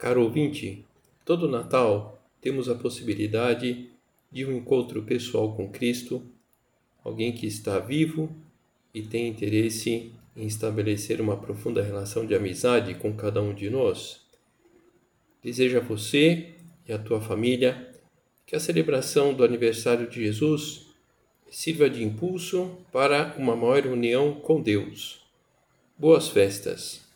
Caro ouvinte, todo Natal temos a possibilidade de um encontro pessoal com Cristo, alguém que está vivo e tem interesse em estabelecer uma profunda relação de amizade com cada um de nós. Desejo a você e a tua família que a celebração do aniversário de Jesus sirva de impulso para uma maior união com Deus. Boas festas!